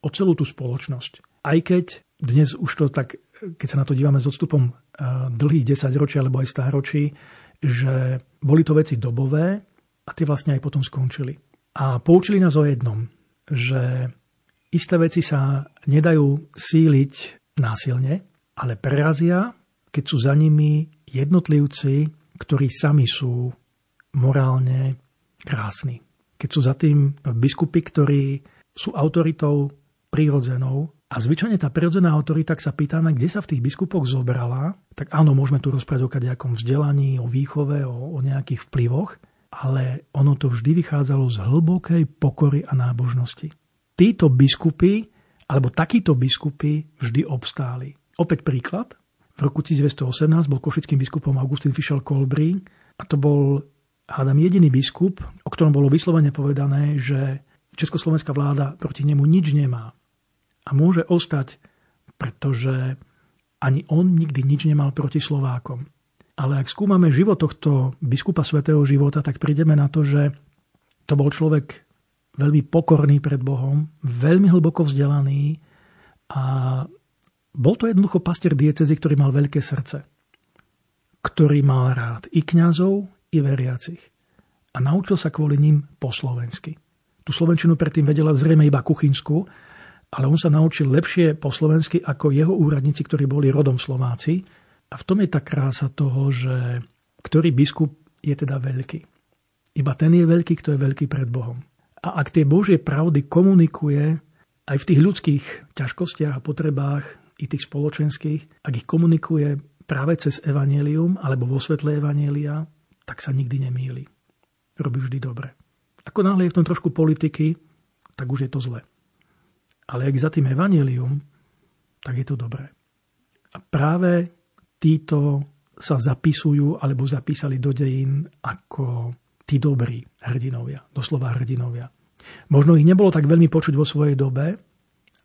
o celú tú spoločnosť. Aj keď dnes už to tak, keď sa na to dívame s odstupom eh, dlhých 10 ročí alebo aj stáročí, že boli to veci dobové a tie vlastne aj potom skončili. A poučili nás o jednom, že isté veci sa nedajú síliť násilne, ale prerazia, keď sú za nimi jednotlivci, ktorí sami sú morálne krásni. Keď sú za tým biskupy, ktorí sú autoritou prirodzenou. A zvyčajne tá prirodzená autorita, ak sa pýtame, kde sa v tých biskupoch zobrala, tak áno, môžeme tu rozprávať o nejakom vzdelaní, o výchove, o, o nejakých vplyvoch, ale ono to vždy vychádzalo z hlbokej pokory a nábožnosti. Títo biskupy, alebo takíto biskupy vždy obstáli. Opäť príklad. V roku 1918 bol košickým biskupom Augustín Fischel Kolbrí a to bol, hádam, jediný biskup, o ktorom bolo vyslovene povedané, že československá vláda proti nemu nič nemá a môže ostať, pretože ani on nikdy nič nemal proti Slovákom. Ale ak skúmame život tohto biskupa svätého života, tak prídeme na to, že to bol človek veľmi pokorný pred Bohom, veľmi hlboko vzdelaný a bol to jednoducho pastier diecezy, ktorý mal veľké srdce, ktorý mal rád i kňazov, i veriacich. A naučil sa kvôli ním po slovensky. Tú slovenčinu predtým vedela zrejme iba kuchynsku, ale on sa naučil lepšie po slovensky ako jeho úradníci, ktorí boli rodom Slováci. A v tom je tá krása toho, že ktorý biskup je teda veľký. Iba ten je veľký, kto je veľký pred Bohom. A ak tie Božie pravdy komunikuje aj v tých ľudských ťažkostiach a potrebách, i tých spoločenských, ak ich komunikuje práve cez evanelium alebo vo svetle evanelia, tak sa nikdy nemýli. Robí vždy dobre. Ako náhle je v tom trošku politiky, tak už je to zle. Ale ak za tým evanelium, tak je to dobré. A práve títo sa zapisujú alebo zapísali do dejín ako tí dobrí hrdinovia, doslova hrdinovia. Možno ich nebolo tak veľmi počuť vo svojej dobe,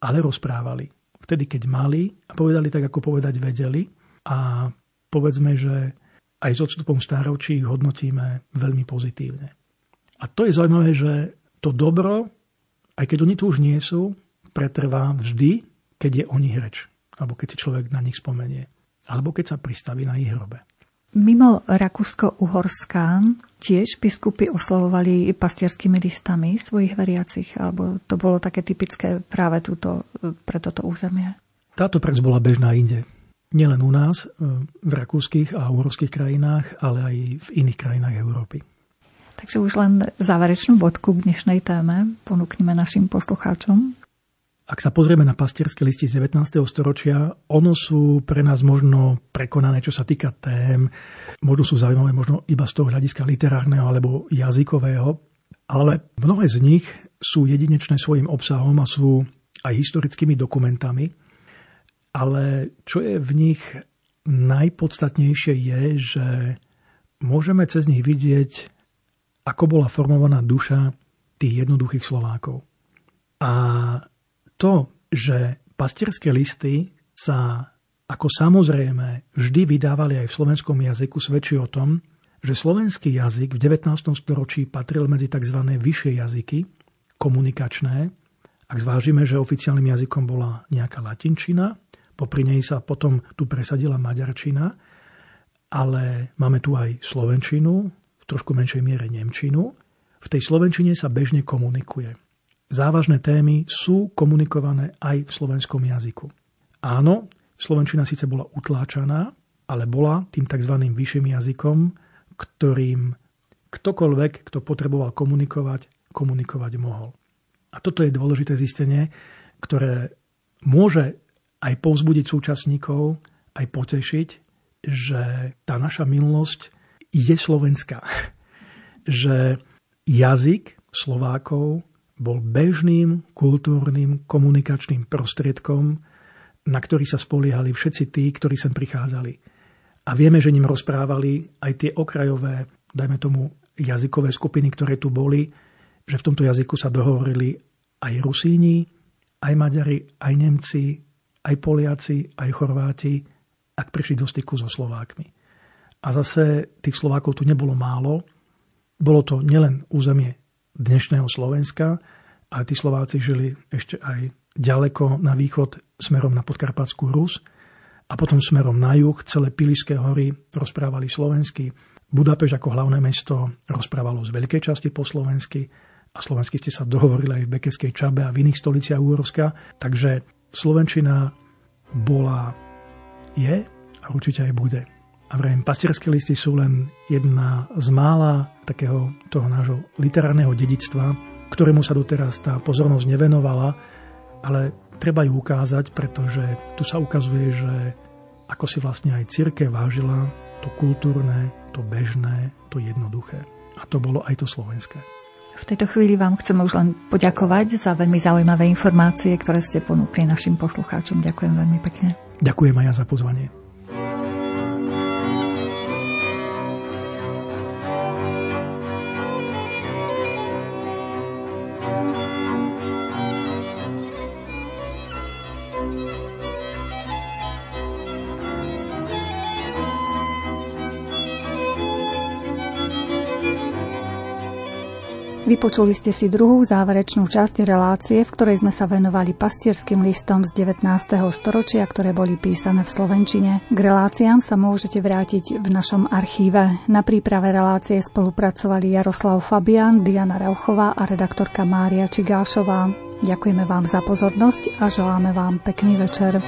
ale rozprávali. Vtedy, keď mali a povedali tak, ako povedať vedeli. A povedzme, že aj s odstupom stáročí ich hodnotíme veľmi pozitívne. A to je zaujímavé, že to dobro, aj keď oni tu už nie sú, pretrvá vždy, keď je o nich reč. Alebo keď si človek na nich spomenie. Alebo keď sa pristaví na ich hrobe.
Mimo Rakúsko-Uhorská tiež biskupy oslovovali pastierskými listami svojich veriacich, alebo to bolo také typické práve túto, pre toto územie?
Táto prax bola bežná inde. Nielen u nás, v rakúskych a uhorských krajinách, ale aj v iných krajinách Európy.
Takže už len záverečnú bodku k dnešnej téme ponúkneme našim poslucháčom.
Ak sa pozrieme na pastierské listy z 19. storočia, ono sú pre nás možno prekonané, čo sa týka tém, možno sú zaujímavé možno iba z toho hľadiska literárneho alebo jazykového, ale mnohé z nich sú jedinečné svojim obsahom a sú aj historickými dokumentami. Ale čo je v nich najpodstatnejšie je, že môžeme cez nich vidieť, ako bola formovaná duša tých jednoduchých Slovákov. A to, že pastierské listy sa ako samozrejme vždy vydávali aj v slovenskom jazyku, svedčí o tom, že slovenský jazyk v 19. storočí patril medzi tzv. vyššie jazyky, komunikačné. Ak zvážime, že oficiálnym jazykom bola nejaká latinčina, popri nej sa potom tu presadila maďarčina, ale máme tu aj slovenčinu, v trošku menšej miere nemčinu. V tej slovenčine sa bežne komunikuje závažné témy sú komunikované aj v slovenskom jazyku. Áno, slovenčina síce bola utláčaná, ale bola tým tzv. vyšším jazykom, ktorým ktokoľvek, kto potreboval komunikovať, komunikovať mohol. A toto je dôležité zistenie, ktoré môže aj povzbudiť súčasníkov, aj potešiť, že tá naša minulosť je slovenská. <laughs> že jazyk Slovákov bol bežným kultúrnym komunikačným prostriedkom, na ktorý sa spoliehali všetci tí, ktorí sem prichádzali. A vieme, že ním rozprávali aj tie okrajové, dajme tomu, jazykové skupiny, ktoré tu boli, že v tomto jazyku sa dohovorili aj Rusíni, aj Maďari, aj Nemci, aj Poliaci, aj Chorváti, ak prišli do styku so Slovákmi. A zase tých Slovákov tu nebolo málo. Bolo to nielen územie dnešného Slovenska, ale tí Slováci žili ešte aj ďaleko na východ smerom na Podkarpatskú Rus a potom smerom na juh celé Pilišské hory rozprávali slovensky. Budapeš ako hlavné mesto rozprávalo z veľkej časti po slovensky a slovensky ste sa dohovorili aj v Bekeskej Čabe a v iných stoliciach Úrovska. Takže Slovenčina bola, je a určite aj bude. A vrajím, pastierské listy sú len jedna z mála takého toho nášho literárneho dedictva, ktorému sa doteraz tá pozornosť nevenovala, ale treba ju ukázať, pretože tu sa ukazuje, že ako si vlastne aj církev vážila to kultúrne, to bežné, to jednoduché. A to bolo aj to slovenské.
V tejto chvíli vám chceme už len poďakovať za veľmi zaujímavé informácie, ktoré ste ponúkli našim poslucháčom. Ďakujem veľmi pekne.
Ďakujem aj ja za pozvanie.
Vypočuli ste si druhú záverečnú časť relácie, v ktorej sme sa venovali pastierským listom z 19. storočia, ktoré boli písané v Slovenčine. K reláciám sa môžete vrátiť v našom archíve. Na príprave relácie spolupracovali Jaroslav Fabian, Diana Rauchová a redaktorka Mária Čigášová. Ďakujeme vám za pozornosť a želáme vám pekný večer.